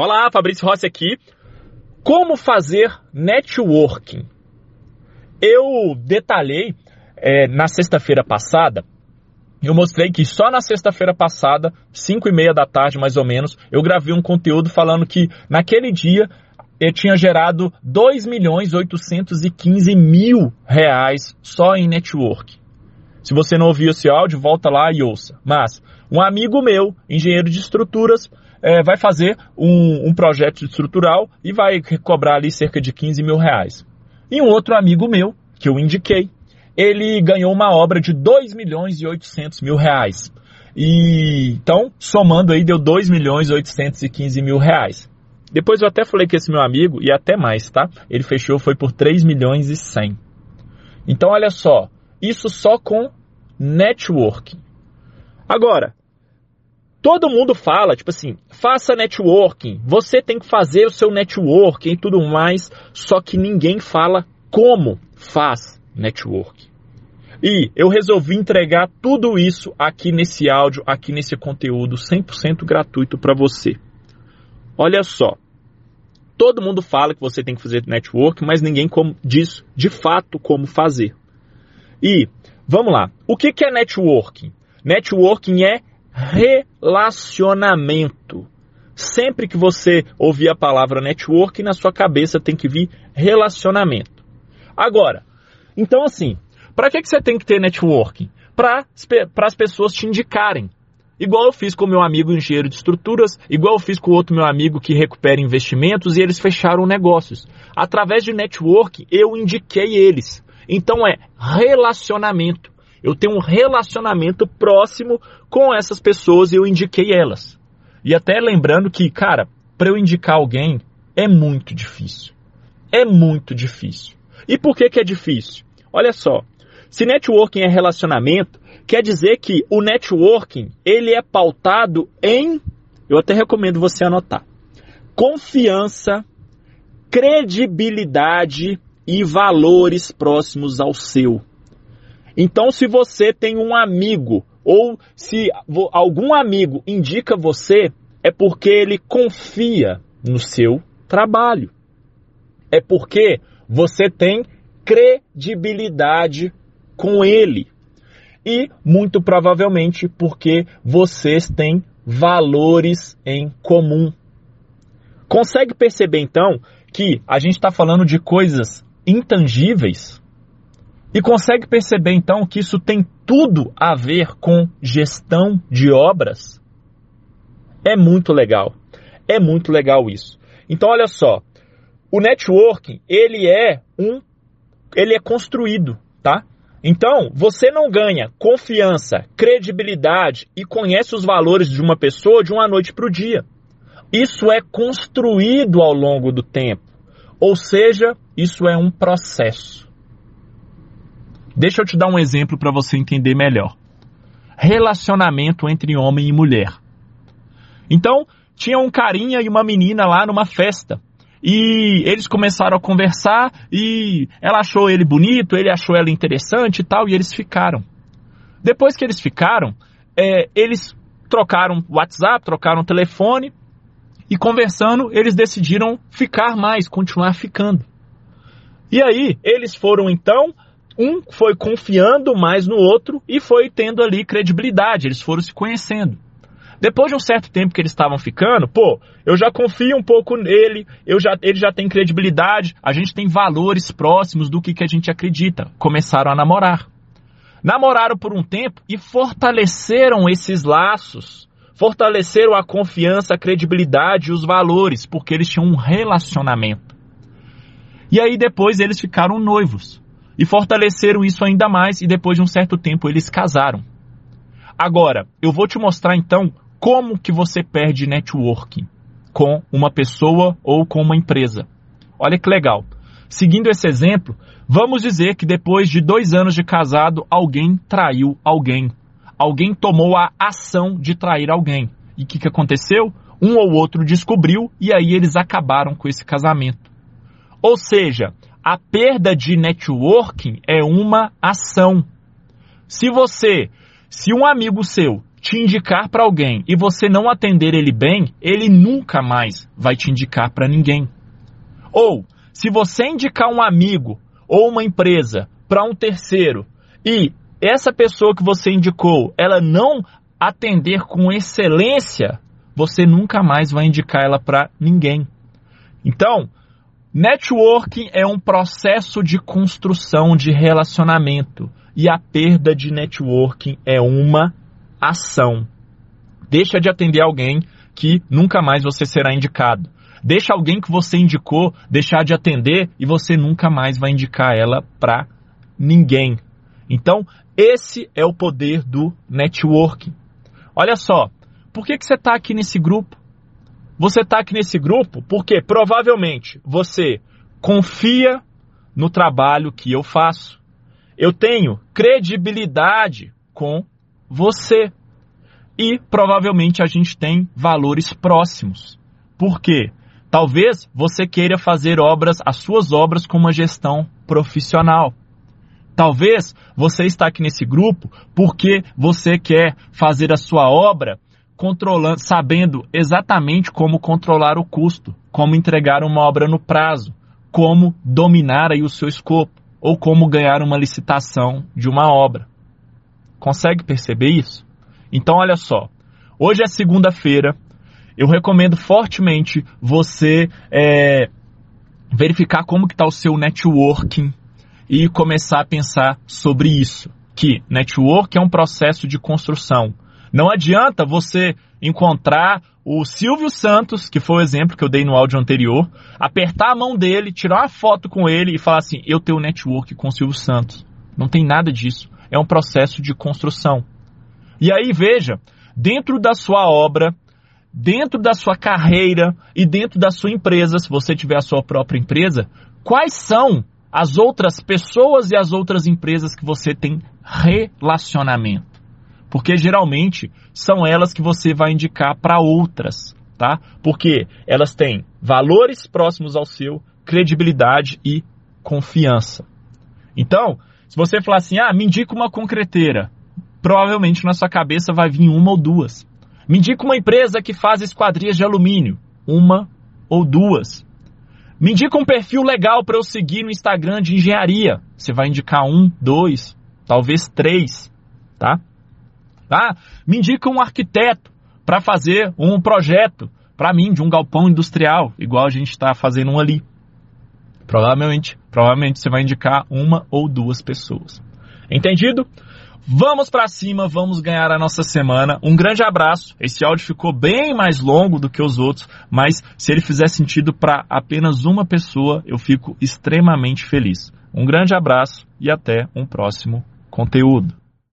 Olá, Fabrício Rossi aqui. Como fazer networking? Eu detalhei é, na sexta-feira passada, eu mostrei que só na sexta-feira passada, 5 e meia da tarde mais ou menos, eu gravei um conteúdo falando que naquele dia eu tinha gerado 2 milhões 815 mil reais só em network. Se você não ouviu esse áudio, volta lá e ouça. Mas um amigo meu, engenheiro de estruturas, é, vai fazer um, um, projeto estrutural e vai cobrar ali cerca de 15 mil reais. E um outro amigo meu, que eu indiquei, ele ganhou uma obra de 2 milhões e 800 mil reais. E então, somando aí, deu 2 milhões e 815 mil reais. Depois eu até falei que esse meu amigo, e até mais, tá? Ele fechou, foi por 3 milhões e 100. Então, olha só, isso só com networking. Agora, todo mundo fala, tipo assim, faça networking, você tem que fazer o seu networking e tudo mais, só que ninguém fala como faz networking. E eu resolvi entregar tudo isso aqui nesse áudio, aqui nesse conteúdo 100% gratuito para você. Olha só, todo mundo fala que você tem que fazer networking, mas ninguém diz de fato como fazer. E vamos lá, o que é networking? Networking é relacionamento. Sempre que você ouvir a palavra network, na sua cabeça tem que vir relacionamento. Agora, então assim, para que, que você tem que ter networking? Para as pessoas te indicarem. Igual eu fiz com meu amigo engenheiro de estruturas, igual eu fiz com outro meu amigo que recupera investimentos e eles fecharam negócios. Através de network, eu indiquei eles. Então é relacionamento. Eu tenho um relacionamento próximo com essas pessoas e eu indiquei elas. E até lembrando que, cara, para eu indicar alguém é muito difícil. É muito difícil. E por que, que é difícil? Olha só, se networking é relacionamento, quer dizer que o networking ele é pautado em, eu até recomendo você anotar, confiança, credibilidade e valores próximos ao seu. Então, se você tem um amigo ou se algum amigo indica você, é porque ele confia no seu trabalho. É porque você tem credibilidade com ele. E muito provavelmente porque vocês têm valores em comum. Consegue perceber então que a gente está falando de coisas intangíveis e consegue perceber então que isso tem tudo a ver com gestão de obras? É muito legal. É muito legal isso. Então olha só, o networking, ele é um ele é construído, tá? Então, você não ganha confiança, credibilidade e conhece os valores de uma pessoa de uma noite para o dia. Isso é construído ao longo do tempo. Ou seja, isso é um processo. Deixa eu te dar um exemplo para você entender melhor. Relacionamento entre homem e mulher. Então, tinha um carinha e uma menina lá numa festa. E eles começaram a conversar e ela achou ele bonito, ele achou ela interessante e tal, e eles ficaram. Depois que eles ficaram, é, eles trocaram WhatsApp, trocaram telefone e conversando, eles decidiram ficar mais, continuar ficando. E aí, eles foram então um foi confiando mais no outro e foi tendo ali credibilidade, eles foram se conhecendo. Depois de um certo tempo que eles estavam ficando, pô, eu já confio um pouco nele, eu já, ele já tem credibilidade, a gente tem valores próximos do que, que a gente acredita. Começaram a namorar. Namoraram por um tempo e fortaleceram esses laços, fortaleceram a confiança, a credibilidade e os valores, porque eles tinham um relacionamento. E aí depois eles ficaram noivos e fortaleceram isso ainda mais e depois de um certo tempo eles casaram. Agora, eu vou te mostrar então como que você perde networking com uma pessoa ou com uma empresa. Olha que legal. Seguindo esse exemplo, vamos dizer que depois de dois anos de casado, alguém traiu alguém. Alguém tomou a ação de trair alguém. E o que, que aconteceu? Um ou outro descobriu e aí eles acabaram com esse casamento. Ou seja, a perda de networking é uma ação. Se você, se um amigo seu te indicar para alguém e você não atender ele bem, ele nunca mais vai te indicar para ninguém. Ou, se você indicar um amigo ou uma empresa para um terceiro e essa pessoa que você indicou, ela não atender com excelência, você nunca mais vai indicar ela para ninguém. Então, networking é um processo de construção de relacionamento e a perda de networking é uma ação. Deixa de atender alguém que nunca mais você será indicado. Deixa alguém que você indicou deixar de atender e você nunca mais vai indicar ela para ninguém. Então, esse é o poder do networking. Olha só, por que, que você está aqui nesse grupo? Você está aqui nesse grupo porque provavelmente você confia no trabalho que eu faço. Eu tenho credibilidade com você. E provavelmente a gente tem valores próximos. Por quê? Talvez você queira fazer obras, as suas obras com uma gestão profissional. Talvez você está aqui nesse grupo porque você quer fazer a sua obra controlando, sabendo exatamente como controlar o custo, como entregar uma obra no prazo, como dominar aí o seu escopo ou como ganhar uma licitação de uma obra. Consegue perceber isso? Então, olha só. Hoje é segunda-feira. Eu recomendo fortemente você é, verificar como que está o seu networking e começar a pensar sobre isso. Que network é um processo de construção. Não adianta você encontrar o Silvio Santos, que foi o exemplo que eu dei no áudio anterior, apertar a mão dele, tirar uma foto com ele e falar assim: eu tenho network com o Silvio Santos. Não tem nada disso é um processo de construção. E aí veja, dentro da sua obra, dentro da sua carreira e dentro da sua empresa, se você tiver a sua própria empresa, quais são as outras pessoas e as outras empresas que você tem relacionamento? Porque geralmente são elas que você vai indicar para outras, tá? Porque elas têm valores próximos ao seu, credibilidade e confiança. Então, se você falar assim, ah, me indica uma concreteira, provavelmente na sua cabeça vai vir uma ou duas. Me indica uma empresa que faz esquadrias de alumínio, uma ou duas. Me indica um perfil legal para eu seguir no Instagram de engenharia. Você vai indicar um, dois, talvez três, tá? Ah, me indica um arquiteto para fazer um projeto para mim de um galpão industrial, igual a gente está fazendo um ali. Provavelmente, provavelmente você vai indicar uma ou duas pessoas. Entendido? Vamos para cima, vamos ganhar a nossa semana. Um grande abraço. Esse áudio ficou bem mais longo do que os outros, mas se ele fizer sentido para apenas uma pessoa, eu fico extremamente feliz. Um grande abraço e até um próximo conteúdo.